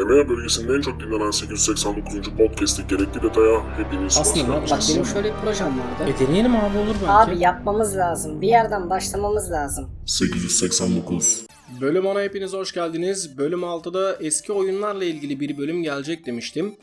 EMEA bölgesinin en çok dinlenen 889. podcast'i gerekli detaya hepiniz hoş Aslında bak benim şöyle bir projem vardı. E deneyelim abi olur belki. Abi yapmamız lazım. Bir yerden başlamamız lazım. 889. Bölüm 10'a hepiniz hoş geldiniz. Bölüm 6'da eski oyunlarla ilgili bir bölüm gelecek demiştim.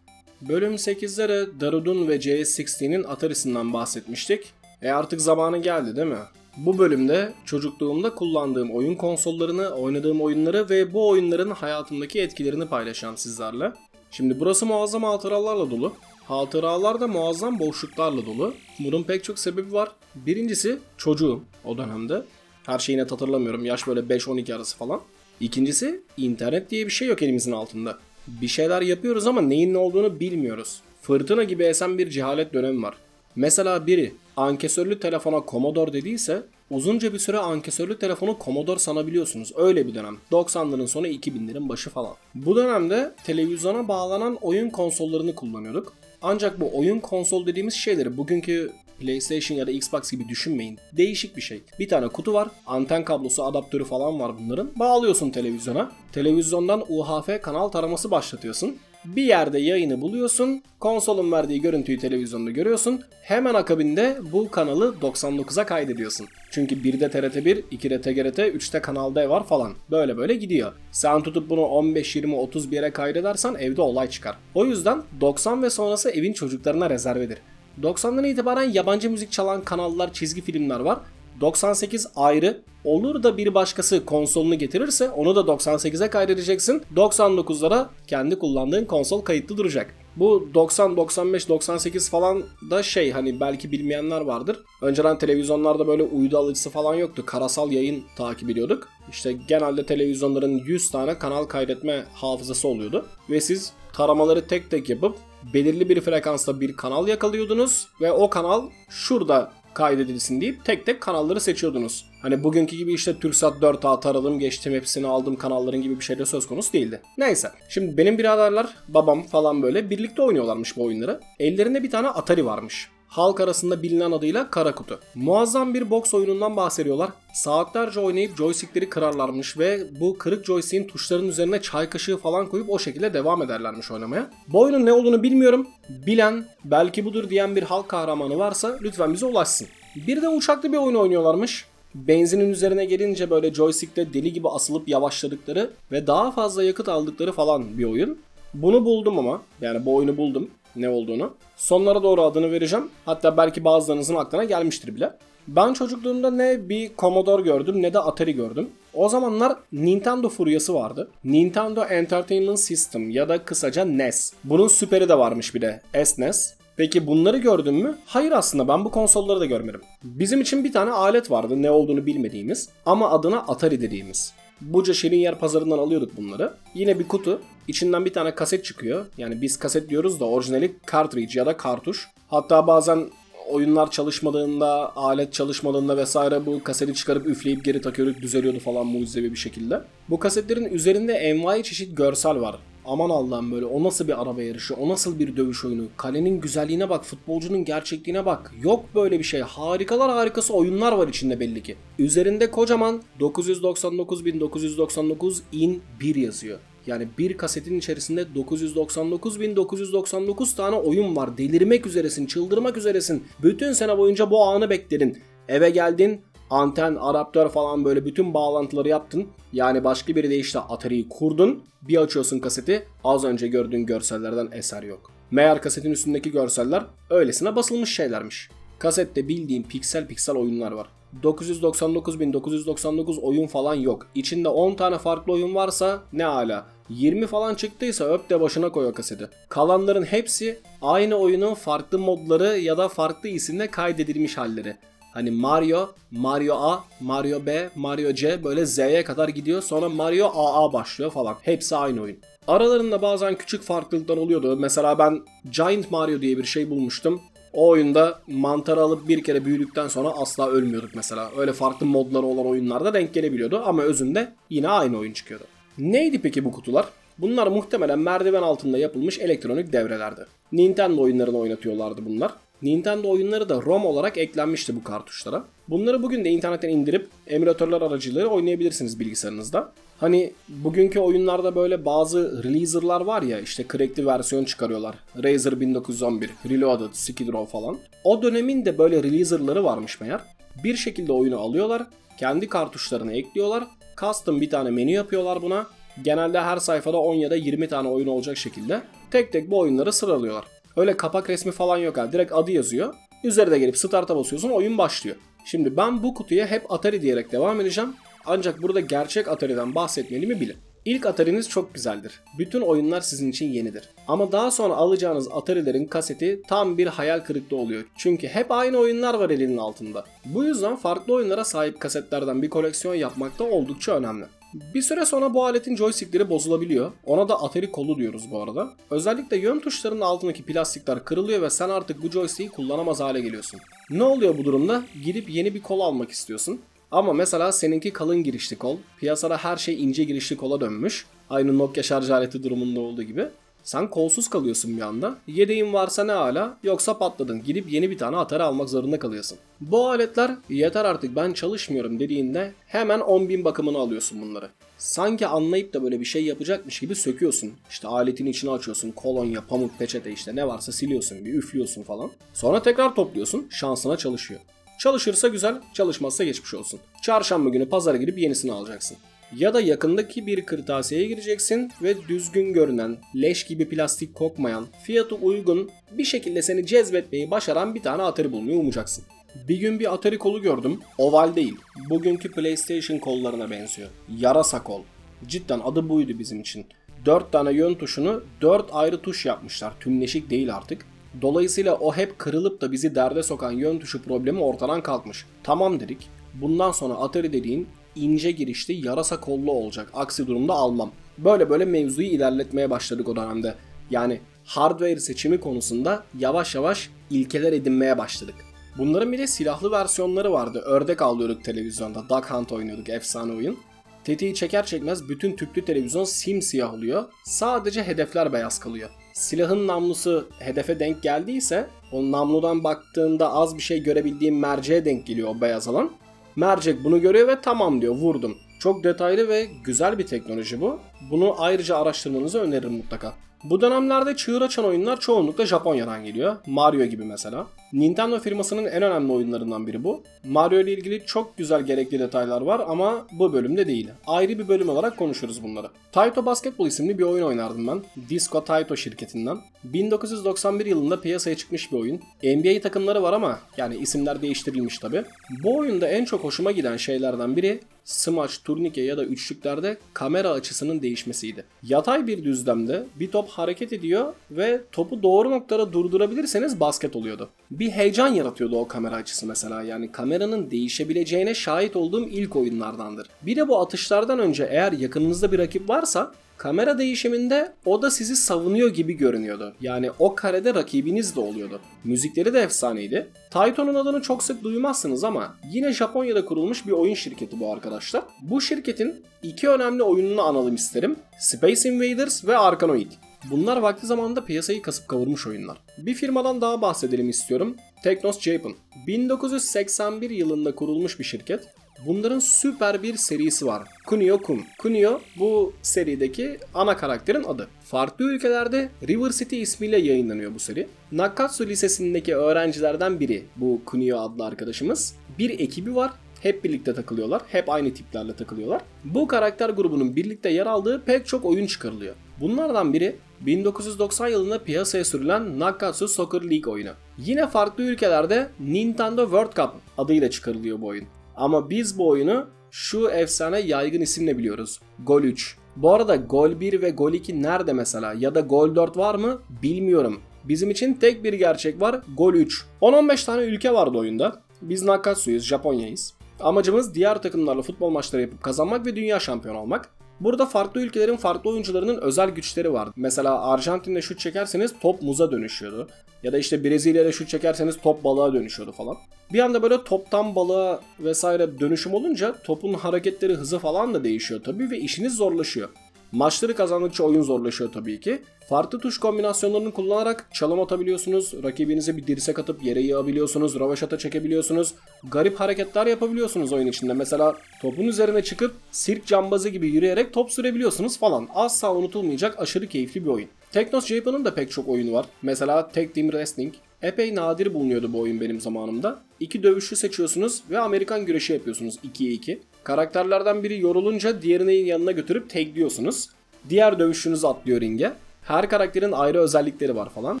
Bölüm 8'de de Darudun ve CS16'nin Atari'sinden bahsetmiştik. E artık zamanı geldi değil mi? Bu bölümde çocukluğumda kullandığım oyun konsollarını, oynadığım oyunları ve bu oyunların hayatımdaki etkilerini paylaşacağım sizlerle. Şimdi burası muazzam hatıralarla dolu. Hatıralar da muazzam boşluklarla dolu. Bunun pek çok sebebi var. Birincisi çocuğum o dönemde. Her şeyi net hatırlamıyorum. Yaş böyle 5-12 arası falan. İkincisi internet diye bir şey yok elimizin altında. Bir şeyler yapıyoruz ama neyin ne olduğunu bilmiyoruz. Fırtına gibi esen bir cehalet dönemi var. Mesela biri ankesörlü telefona Commodore dediyse uzunca bir süre ankesörlü telefonu Commodore sanabiliyorsunuz. Öyle bir dönem. 90'ların sonu 2000'lerin başı falan. Bu dönemde televizyona bağlanan oyun konsollarını kullanıyorduk. Ancak bu oyun konsol dediğimiz şeyleri bugünkü PlayStation ya da Xbox gibi düşünmeyin. Değişik bir şey. Bir tane kutu var. Anten kablosu, adaptörü falan var bunların. Bağlıyorsun televizyona. Televizyondan UHF kanal taraması başlatıyorsun. Bir yerde yayını buluyorsun. Konsolun verdiği görüntüyü televizyonda görüyorsun. Hemen akabinde bu kanalı 99'a kaydediyorsun. Çünkü 1'de TRT1, 2'de TGRT, 3'te Kanal D var falan. Böyle böyle gidiyor. Sen tutup bunu 15, 20, 30 bir yere kaydedersen evde olay çıkar. O yüzden 90 ve sonrası evin çocuklarına rezervedir. 90'dan itibaren yabancı müzik çalan kanallar, çizgi filmler var. 98 ayrı. Olur da bir başkası konsolunu getirirse onu da 98'e kaydedeceksin. 99'lara kendi kullandığın konsol kayıtlı duracak. Bu 90, 95, 98 falan da şey hani belki bilmeyenler vardır. Önceden televizyonlarda böyle uydu alıcısı falan yoktu. Karasal yayın takip ediyorduk. İşte genelde televizyonların 100 tane kanal kaydetme hafızası oluyordu. Ve siz taramaları tek tek yapıp belirli bir frekansta bir kanal yakalıyordunuz ve o kanal şurada kaydedilsin deyip tek tek kanalları seçiyordunuz. Hani bugünkü gibi işte Türksat 4A taradım geçtim hepsini aldım kanalların gibi bir şey de söz konusu değildi. Neyse. Şimdi benim biraderler babam falan böyle birlikte oynuyorlarmış bu oyunları. Ellerinde bir tane Atari varmış. Halk arasında bilinen adıyla Kara Kutu. Muazzam bir boks oyunundan bahsediyorlar. Saatlerce oynayıp joystickleri kırarlarmış ve bu kırık joystick'in tuşların üzerine çay kaşığı falan koyup o şekilde devam ederlermiş oynamaya. Bu oyunun ne olduğunu bilmiyorum. Bilen, belki budur diyen bir halk kahramanı varsa lütfen bize ulaşsın. Bir de uçaklı bir oyun oynuyorlarmış. Benzinin üzerine gelince böyle joystick'te deli gibi asılıp yavaşladıkları ve daha fazla yakıt aldıkları falan bir oyun. Bunu buldum ama yani bu oyunu buldum ne olduğunu. Sonlara doğru adını vereceğim. Hatta belki bazılarınızın aklına gelmiştir bile. Ben çocukluğumda ne bir Commodore gördüm ne de Atari gördüm. O zamanlar Nintendo furyası vardı. Nintendo Entertainment System ya da kısaca NES. Bunun süperi de varmış bir de SNES. Peki bunları gördün mü? Hayır aslında ben bu konsolları da görmedim. Bizim için bir tane alet vardı ne olduğunu bilmediğimiz ama adına Atari dediğimiz. Buca Şirin Yer pazarından alıyorduk bunları. Yine bir kutu. içinden bir tane kaset çıkıyor. Yani biz kaset diyoruz da orijinali cartridge ya da kartuş. Hatta bazen oyunlar çalışmadığında, alet çalışmadığında vesaire bu kaseti çıkarıp üfleyip geri takıyorduk, düzeliyordu falan mucizevi bir şekilde. Bu kasetlerin üzerinde envai çeşit görsel var. Aman Allah'ım böyle o nasıl bir araba yarışı, o nasıl bir dövüş oyunu. Kalenin güzelliğine bak, futbolcunun gerçekliğine bak. Yok böyle bir şey. Harikalar harikası oyunlar var içinde belli ki. Üzerinde kocaman 999.999 in 1 yazıyor. Yani bir kasetin içerisinde 999.999 tane oyun var. Delirmek üzeresin, çıldırmak üzeresin. Bütün sene boyunca bu anı bekledin. Eve geldin, anten, adaptör falan böyle bütün bağlantıları yaptın. Yani başka bir deyişle Atari'yi kurdun. Bir açıyorsun kaseti, az önce gördüğün görsellerden eser yok. Meğer kasetin üstündeki görseller öylesine basılmış şeylermiş. Kasette bildiğin piksel piksel oyunlar var. 999.999 oyun falan yok. İçinde 10 tane farklı oyun varsa ne ala. 20 falan çıktıysa öp de başına koy o kaseti. Kalanların hepsi aynı oyunun farklı modları ya da farklı isimle kaydedilmiş halleri. Hani Mario, Mario A, Mario B, Mario C böyle Z'ye kadar gidiyor. Sonra Mario AA başlıyor falan. Hepsi aynı oyun. Aralarında bazen küçük farklılıklar oluyordu. Mesela ben Giant Mario diye bir şey bulmuştum. O oyunda mantarı alıp bir kere büyüdükten sonra asla ölmüyorduk mesela. Öyle farklı modları olan oyunlarda denk gelebiliyordu ama özünde yine aynı oyun çıkıyordu. Neydi peki bu kutular? Bunlar muhtemelen merdiven altında yapılmış elektronik devrelerdi. Nintendo oyunlarını oynatıyorlardı bunlar. Nintendo oyunları da ROM olarak eklenmişti bu kartuşlara. Bunları bugün de internetten indirip emülatörler aracılığıyla oynayabilirsiniz bilgisayarınızda. Hani bugünkü oyunlarda böyle bazı releaser'lar var ya işte crackli versiyon çıkarıyorlar. Razer 1911, Reloaded, Skid Row falan. O dönemin de böyle releaser'ları varmış meğer. Bir şekilde oyunu alıyorlar, kendi kartuşlarını ekliyorlar, custom bir tane menü yapıyorlar buna. Genelde her sayfada 10 ya da 20 tane oyun olacak şekilde tek tek bu oyunları sıralıyorlar. Öyle kapak resmi falan yok ha. Direkt adı yazıyor. Üzerine gelip start'a basıyorsun oyun başlıyor. Şimdi ben bu kutuya hep Atari diyerek devam edeceğim. Ancak burada gerçek Atari'den bahsetmelimi bilin. İlk Atari'niz çok güzeldir. Bütün oyunlar sizin için yenidir. Ama daha sonra alacağınız Atari'lerin kaseti tam bir hayal kırıklığı oluyor. Çünkü hep aynı oyunlar var elinin altında. Bu yüzden farklı oyunlara sahip kasetlerden bir koleksiyon yapmak da oldukça önemli. Bir süre sonra bu aletin joystickleri bozulabiliyor. Ona da Atari kolu diyoruz bu arada. Özellikle yön tuşlarının altındaki plastikler kırılıyor ve sen artık bu joystick'i kullanamaz hale geliyorsun. Ne oluyor bu durumda? Gidip yeni bir kol almak istiyorsun. Ama mesela seninki kalın girişli kol. Piyasada her şey ince girişli kola dönmüş. Aynı Nokia şarj aleti durumunda olduğu gibi. Sen kolsuz kalıyorsun bir anda. Yedeğin varsa ne hala yoksa patladın. Gidip yeni bir tane Atari almak zorunda kalıyorsun. Bu aletler yeter artık ben çalışmıyorum dediğinde hemen 10.000 bakımını alıyorsun bunları. Sanki anlayıp da böyle bir şey yapacakmış gibi söküyorsun. İşte aletin içini açıyorsun. Kolonya, pamuk, peçete işte ne varsa siliyorsun bir üflüyorsun falan. Sonra tekrar topluyorsun. Şansına çalışıyor. Çalışırsa güzel, çalışmazsa geçmiş olsun. Çarşamba günü pazara gidip yenisini alacaksın. Ya da yakındaki bir kırtasiyeye gireceksin ve düzgün görünen, leş gibi plastik kokmayan, fiyatı uygun, bir şekilde seni cezbetmeyi başaran bir tane Atari bulmayı umacaksın. Bir gün bir Atari kolu gördüm. Oval değil. Bugünkü PlayStation kollarına benziyor. Yarasa kol. Cidden adı buydu bizim için. 4 tane yön tuşunu 4 ayrı tuş yapmışlar. Tümleşik değil artık. Dolayısıyla o hep kırılıp da bizi derde sokan yön tuşu problemi ortadan kalkmış. Tamam dedik. Bundan sonra Atari dediğin ince girişli yarasa kollu olacak. Aksi durumda almam. Böyle böyle mevzuyu ilerletmeye başladık o dönemde. Yani hardware seçimi konusunda yavaş yavaş ilkeler edinmeye başladık. Bunların bir de silahlı versiyonları vardı. Ördek avlıyorduk televizyonda. Duck Hunt oynuyorduk. Efsane oyun. Tetiği çeker çekmez bütün tüplü televizyon simsiyah oluyor. Sadece hedefler beyaz kalıyor. Silahın namlusu hedefe denk geldiyse o namludan baktığında az bir şey görebildiğin merceğe denk geliyor o beyaz alan. Mercek bunu görüyor ve tamam diyor vurdum. Çok detaylı ve güzel bir teknoloji bu. Bunu ayrıca araştırmanızı öneririm mutlaka. Bu dönemlerde çığır açan oyunlar çoğunlukla Japonya'dan geliyor. Mario gibi mesela. Nintendo firmasının en önemli oyunlarından biri bu. Mario ile ilgili çok güzel gerekli detaylar var ama bu bölümde değil. Ayrı bir bölüm olarak konuşuruz bunları. Taito Basketball isimli bir oyun oynardım ben. Disco Taito şirketinden. 1991 yılında piyasaya çıkmış bir oyun. NBA takımları var ama yani isimler değiştirilmiş tabi. Bu oyunda en çok hoşuma giden şeylerden biri smaç, turnike ya da üçlüklerde kamera açısının değişmesiydi. Yatay bir düzlemde bir top hareket ediyor ve topu doğru noktada durdurabilirseniz basket oluyordu. Bir heyecan yaratıyordu o kamera açısı mesela yani kameranın değişebileceğine şahit olduğum ilk oyunlardandır. Bir de bu atışlardan önce eğer yakınınızda bir rakip varsa Kamera değişiminde o da sizi savunuyor gibi görünüyordu. Yani o karede rakibiniz de oluyordu. Müzikleri de efsaneydi. Taito'nun adını çok sık duymazsınız ama yine Japonya'da kurulmuş bir oyun şirketi bu arkadaşlar. Bu şirketin iki önemli oyununu analım isterim. Space Invaders ve Arkanoid. Bunlar vakti zamanında piyasayı kasıp kavurmuş oyunlar. Bir firmadan daha bahsedelim istiyorum. Technos Japan. 1981 yılında kurulmuş bir şirket. Bunların süper bir serisi var. Kunio Kun. Kunio bu serideki ana karakterin adı. Farklı ülkelerde River City ismiyle yayınlanıyor bu seri. Nakatsu Lisesi'ndeki öğrencilerden biri bu Kunio adlı arkadaşımız. Bir ekibi var hep birlikte takılıyorlar. Hep aynı tiplerle takılıyorlar. Bu karakter grubunun birlikte yer aldığı pek çok oyun çıkarılıyor. Bunlardan biri 1990 yılında piyasaya sürülen Nakatsu Soccer League oyunu. Yine farklı ülkelerde Nintendo World Cup adıyla çıkarılıyor bu oyun. Ama biz bu oyunu şu efsane yaygın isimle biliyoruz. Gol 3. Bu arada Gol 1 ve Gol 2 nerede mesela ya da Gol 4 var mı bilmiyorum. Bizim için tek bir gerçek var Gol 3. 10-15 tane ülke vardı oyunda. Biz Nakatsu'yuz, Japonya'yız. Amacımız diğer takımlarla futbol maçları yapıp kazanmak ve dünya şampiyonu olmak. Burada farklı ülkelerin farklı oyuncularının özel güçleri var. Mesela Arjantin'de şut çekerseniz top muza dönüşüyordu. Ya da işte Brezilya'da şut çekerseniz top balığa dönüşüyordu falan. Bir anda böyle toptan balığa vesaire dönüşüm olunca topun hareketleri hızı falan da değişiyor tabii ve işiniz zorlaşıyor. Maçları kazandıkça oyun zorlaşıyor tabii ki. Farklı tuş kombinasyonlarını kullanarak çalım atabiliyorsunuz, rakibinize bir dirsek atıp yere yığabiliyorsunuz, rövaşata çekebiliyorsunuz, garip hareketler yapabiliyorsunuz oyun içinde. Mesela topun üzerine çıkıp sirk cambazı gibi yürüyerek top sürebiliyorsunuz falan. Asla unutulmayacak aşırı keyifli bir oyun. Teknos Japan'ın da pek çok oyunu var. Mesela Tag Team Wrestling. Epey nadir bulunuyordu bu oyun benim zamanımda. İki dövüşçü seçiyorsunuz ve Amerikan güreşi yapıyorsunuz 2'ye 2. Karakterlerden biri yorulunca diğerini yanına götürüp tagliyorsunuz. Diğer dövüşçünüz atlıyor ringe. Her karakterin ayrı özellikleri var falan.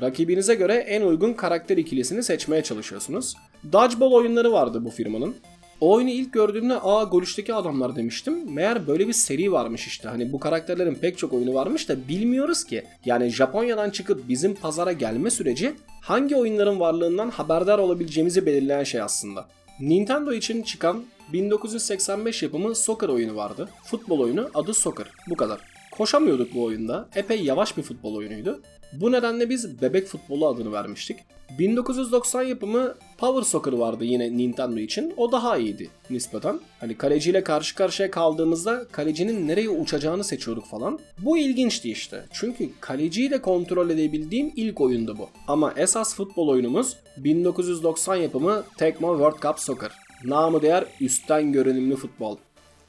Rakibinize göre en uygun karakter ikilisini seçmeye çalışıyorsunuz. Dodgeball oyunları vardı bu firmanın. O oyunu ilk gördüğümde aa Golüş'teki adamlar demiştim. Meğer böyle bir seri varmış işte. Hani bu karakterlerin pek çok oyunu varmış da bilmiyoruz ki. Yani Japonya'dan çıkıp bizim pazara gelme süreci hangi oyunların varlığından haberdar olabileceğimizi belirleyen şey aslında. Nintendo için çıkan 1985 yapımı Soccer oyunu vardı. Futbol oyunu adı Soccer. Bu kadar. Koşamıyorduk bu oyunda. Epey yavaş bir futbol oyunuydu. Bu nedenle biz bebek futbolu adını vermiştik. 1990 yapımı Power Soccer vardı yine Nintendo için. O daha iyiydi nispeten. Hani kaleciyle karşı karşıya kaldığımızda kalecinin nereye uçacağını seçiyorduk falan. Bu ilginçti işte. Çünkü kaleciyi de kontrol edebildiğim ilk oyundu bu. Ama esas futbol oyunumuz 1990 yapımı Tecmo World Cup Soccer. Namı değer üstten görünümlü futbol.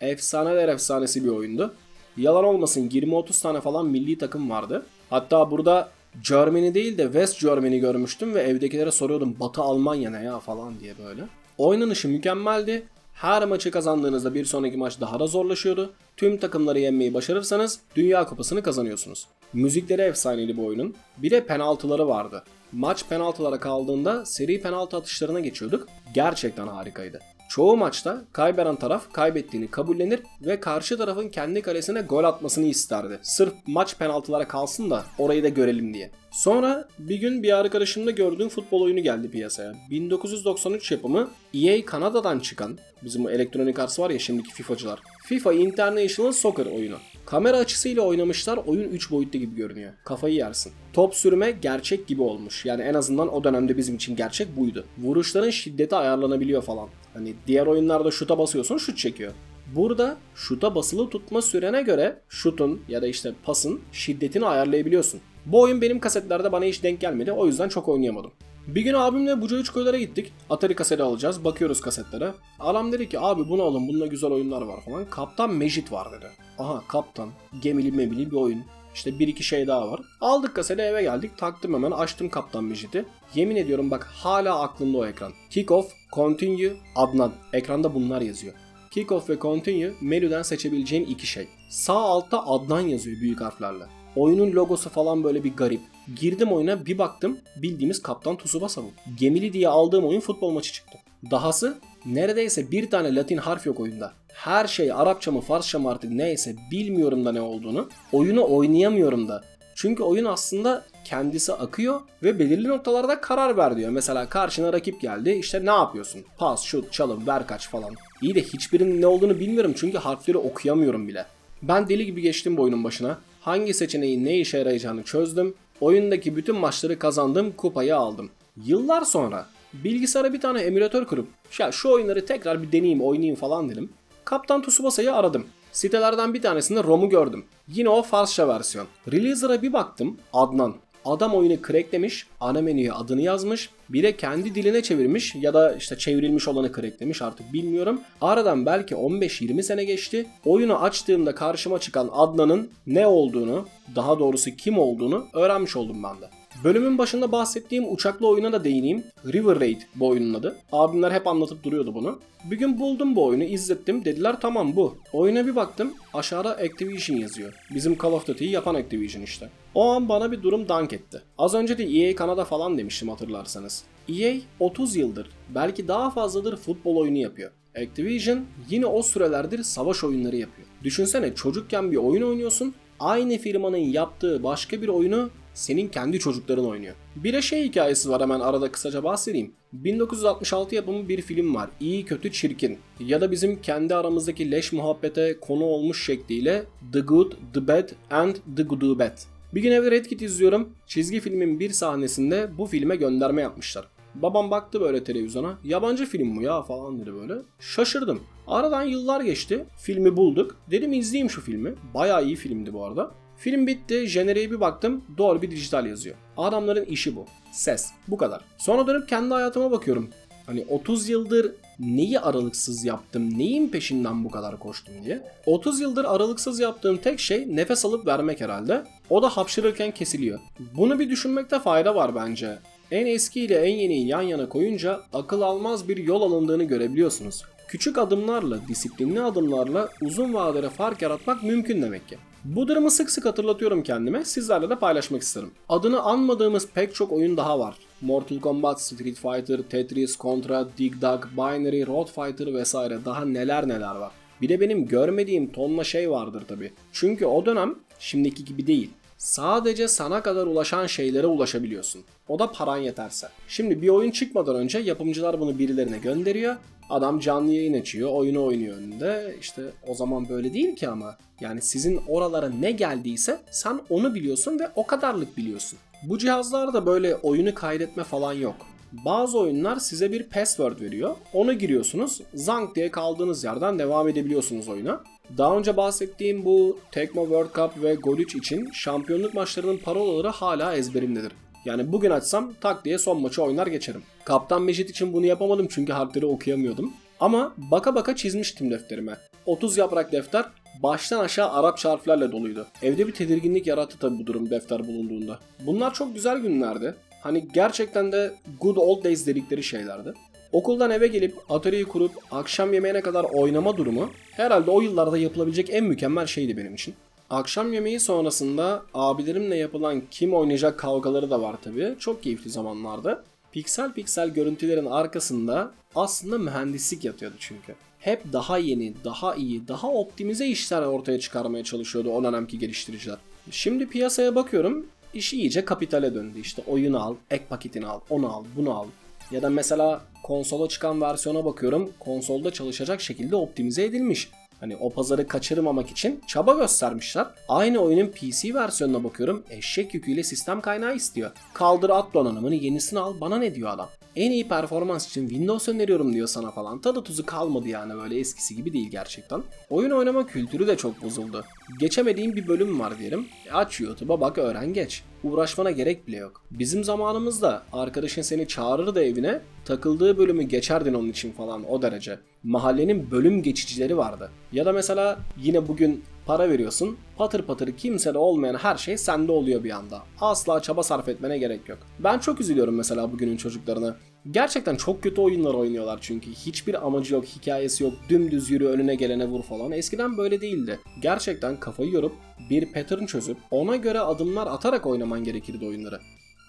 Efsaneler efsanesi bir oyundu. Yalan olmasın 20-30 tane falan milli takım vardı. Hatta burada Germany değil de West Germany görmüştüm ve evdekilere soruyordum Batı Almanya ne ya falan diye böyle. Oynanışı mükemmeldi. Her maçı kazandığınızda bir sonraki maç daha da zorlaşıyordu. Tüm takımları yenmeyi başarırsanız Dünya Kupası'nı kazanıyorsunuz. Müzikleri efsaneydi bu oyunun. Bir de penaltıları vardı. Maç penaltılara kaldığında seri penaltı atışlarına geçiyorduk. Gerçekten harikaydı. Çoğu maçta kaybeden taraf kaybettiğini kabullenir ve karşı tarafın kendi kalesine gol atmasını isterdi. Sırf maç penaltılara kalsın da orayı da görelim diye. Sonra bir gün bir arkadaşımda gördüğüm futbol oyunu geldi piyasaya. 1993 yapımı EA Kanada'dan çıkan, bizim elektronik arts var ya şimdiki FIFA'cılar. FIFA International Soccer oyunu. Kamera açısıyla oynamışlar oyun 3 boyutlu gibi görünüyor. Kafayı yersin. Top sürme gerçek gibi olmuş. Yani en azından o dönemde bizim için gerçek buydu. Vuruşların şiddeti ayarlanabiliyor falan. Hani diğer oyunlarda şuta basıyorsun şut çekiyor. Burada şuta basılı tutma sürene göre şutun ya da işte pasın şiddetini ayarlayabiliyorsun. Bu oyun benim kasetlerde bana hiç denk gelmedi o yüzden çok oynayamadım. Bir gün abimle Buca 3 koylara gittik. Atari kaseti alacağız. Bakıyoruz kasetlere. Adam dedi ki abi bunu alın bunda güzel oyunlar var falan. Kaptan Mecit var dedi. Aha kaptan. Gemili memili bir oyun. İşte bir iki şey daha var. Aldık kaseti eve geldik. Taktım hemen açtım Kaptan Mecit'i. Yemin ediyorum bak hala aklımda o ekran. Kick off, continue, Adnan. Ekranda bunlar yazıyor. Kick off ve continue menüden seçebileceğin iki şey. Sağ altta Adnan yazıyor büyük harflerle. Oyunun logosu falan böyle bir garip. Girdim oyuna bir baktım bildiğimiz Kaptan Tsubasa bu. Gemili diye aldığım oyun futbol maçı çıktı. Dahası neredeyse bir tane Latin harf yok oyunda. Her şey Arapça mı Farsça mı artık neyse bilmiyorum da ne olduğunu. Oyunu oynayamıyorum da. Çünkü oyun aslında kendisi akıyor ve belirli noktalarda karar ver diyor. Mesela karşına rakip geldi işte ne yapıyorsun? Pas, şut, çalım, ver kaç falan. İyi de hiçbirinin ne olduğunu bilmiyorum çünkü harfleri okuyamıyorum bile. Ben deli gibi geçtim bu oyunun başına. Hangi seçeneğin ne işe yarayacağını çözdüm. Oyundaki bütün maçları kazandım, kupayı aldım. Yıllar sonra bilgisayara bir tane emülatör kurup ya şu oyunları tekrar bir deneyeyim, oynayayım falan dedim. Kaptan Tsubasa'yı aradım. Sitelerden bir tanesinde ROM'u gördüm. Yine o Farsça versiyon. Releaser'a bir baktım. Adnan. Adam oyunu cracklemiş, ana menüye adını yazmış, bir de kendi diline çevirmiş ya da işte çevrilmiş olanı cracklemiş artık bilmiyorum. Aradan belki 15-20 sene geçti. Oyunu açtığımda karşıma çıkan Adnan'ın ne olduğunu, daha doğrusu kim olduğunu öğrenmiş oldum ben de. Bölümün başında bahsettiğim uçaklı oyuna da değineyim. River Raid bu oyunun adı. Abimler hep anlatıp duruyordu bunu. Bir gün buldum bu oyunu, izlettim. Dediler tamam bu. Oyuna bir baktım. Aşağıda Activision yazıyor. Bizim Call of Duty'yi yapan Activision işte. O an bana bir durum dank etti. Az önce de EA Kanada falan demiştim hatırlarsanız. EA 30 yıldır, belki daha fazladır futbol oyunu yapıyor. Activision yine o sürelerdir savaş oyunları yapıyor. Düşünsene çocukken bir oyun oynuyorsun, aynı firmanın yaptığı başka bir oyunu senin kendi çocukların oynuyor. Bir de şey hikayesi var hemen arada kısaca bahsedeyim. 1966 yapımı bir film var. İyi kötü çirkin. Ya da bizim kendi aramızdaki leş muhabbete konu olmuş şekliyle The Good, The Bad and The Good Bad. Bir gün evde Red Kit izliyorum. Çizgi filmin bir sahnesinde bu filme gönderme yapmışlar. Babam baktı böyle televizyona. Yabancı film bu ya falan dedi böyle. Şaşırdım. Aradan yıllar geçti. Filmi bulduk. Dedim izleyeyim şu filmi. Bayağı iyi filmdi bu arada. Film bitti. Jeneriğe bir baktım. Dolby Digital yazıyor. Adamların işi bu. Ses. Bu kadar. Sonra dönüp kendi hayatıma bakıyorum. Hani 30 yıldır neyi aralıksız yaptım, neyin peşinden bu kadar koştum diye. 30 yıldır aralıksız yaptığım tek şey nefes alıp vermek herhalde. O da hapşırırken kesiliyor. Bunu bir düşünmekte fayda var bence. En eski ile en yeniyi yan yana koyunca akıl almaz bir yol alındığını görebiliyorsunuz. Küçük adımlarla, disiplinli adımlarla uzun vadede fark yaratmak mümkün demek ki. Bu durumu sık sık hatırlatıyorum kendime, sizlerle de paylaşmak isterim. Adını anmadığımız pek çok oyun daha var. Mortal Kombat, Street Fighter, Tetris, Contra, Dig Dug, Binary, Road Fighter vesaire daha neler neler var. Bir de benim görmediğim tonla şey vardır tabi. Çünkü o dönem şimdiki gibi değil. Sadece sana kadar ulaşan şeylere ulaşabiliyorsun. O da paran yeterse. Şimdi bir oyun çıkmadan önce yapımcılar bunu birilerine gönderiyor. Adam canlı yayın açıyor, oyunu oynuyor önünde. İşte o zaman böyle değil ki ama. Yani sizin oralara ne geldiyse sen onu biliyorsun ve o kadarlık biliyorsun. Bu cihazlarda böyle oyunu kaydetme falan yok. Bazı oyunlar size bir password veriyor. Onu giriyorsunuz. Zank diye kaldığınız yerden devam edebiliyorsunuz oyuna. Daha önce bahsettiğim bu Tecmo World Cup ve Gol 3 için şampiyonluk maçlarının parolaları hala ezberimdedir. Yani bugün açsam tak diye son maçı oynar geçerim. Kaptan Mecit için bunu yapamadım çünkü harfleri okuyamıyordum. Ama baka baka çizmiştim defterime. 30 yaprak defter baştan aşağı Arapça harflerle doluydu. Evde bir tedirginlik yarattı tabi bu durum defter bulunduğunda. Bunlar çok güzel günlerdi. Hani gerçekten de good old days dedikleri şeylerdi. Okuldan eve gelip atölyeyi kurup akşam yemeğine kadar oynama durumu herhalde o yıllarda yapılabilecek en mükemmel şeydi benim için. Akşam yemeği sonrasında abilerimle yapılan kim oynayacak kavgaları da var tabi. Çok keyifli zamanlardı. Piksel piksel görüntülerin arkasında aslında mühendislik yatıyordu çünkü. Hep daha yeni, daha iyi, daha optimize işler ortaya çıkarmaya çalışıyordu o dönemki geliştiriciler. Şimdi piyasaya bakıyorum, iş iyice kapitale döndü. İşte oyunu al, ek paketini al, onu al, bunu al. Ya da mesela konsola çıkan versiyona bakıyorum, konsolda çalışacak şekilde optimize edilmiş. Hani o pazarı kaçırmamak için çaba göstermişler. Aynı oyunun PC versiyonuna bakıyorum. Eşek yüküyle sistem kaynağı istiyor. Kaldır at donanımını yenisini al bana ne diyor adam. En iyi performans için Windows öneriyorum diyor sana falan. Tadı tuzu kalmadı yani böyle eskisi gibi değil gerçekten. Oyun oynama kültürü de çok bozuldu. Geçemediğim bir bölüm var diyelim. E aç YouTube'a bak öğren geç. Uğraşmana gerek bile yok. Bizim zamanımızda arkadaşın seni çağırırdı evine, takıldığı bölümü geçerdin onun için falan o derece. Mahallenin bölüm geçicileri vardı. Ya da mesela yine bugün para veriyorsun, patır patır kimsede olmayan her şey sende oluyor bir anda. Asla çaba sarf etmene gerek yok. Ben çok üzülüyorum mesela bugünün çocuklarına. Gerçekten çok kötü oyunlar oynuyorlar çünkü. Hiçbir amacı yok, hikayesi yok, dümdüz yürü önüne gelene vur falan. Eskiden böyle değildi. Gerçekten kafayı yorup bir pattern çözüp ona göre adımlar atarak oynaman gerekirdi oyunları.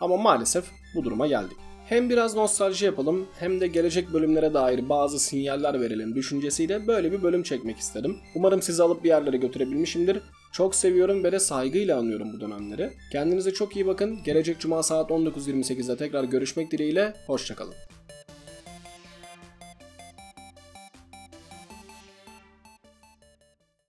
Ama maalesef bu duruma geldik. Hem biraz nostalji yapalım hem de gelecek bölümlere dair bazı sinyaller verelim düşüncesiyle böyle bir bölüm çekmek istedim. Umarım sizi alıp bir yerlere götürebilmişimdir. Çok seviyorum ve de saygıyla anıyorum bu dönemleri. Kendinize çok iyi bakın. Gelecek cuma saat 19.28'de tekrar görüşmek dileğiyle. Hoşçakalın.